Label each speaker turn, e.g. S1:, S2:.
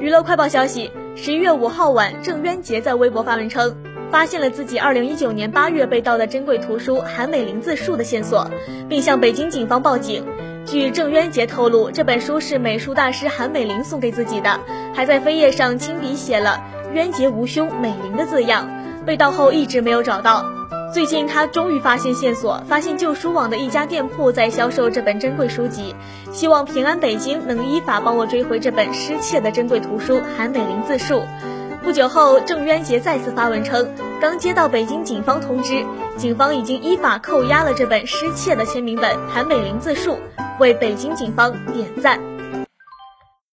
S1: 娱乐快报消息：十一月五号晚，郑渊洁在微博发文称，发现了自己二零一九年八月被盗的珍贵图书《韩美林自述》的线索，并向北京警方报警。据郑渊洁透露，这本书是美术大师韩美林送给自己的，还在扉页上亲笔写了“渊洁无兄，美林”的字样。被盗后一直没有找到。最近，他终于发现线索，发现旧书网的一家店铺在销售这本珍贵书籍，希望平安北京能依法帮我追回这本失窃的珍贵图书《韩美林自述》。不久后，郑渊洁再次发文称，刚接到北京警方通知，警方已经依法扣押了这本失窃的签名本《韩美林自述》，为北京警方点赞。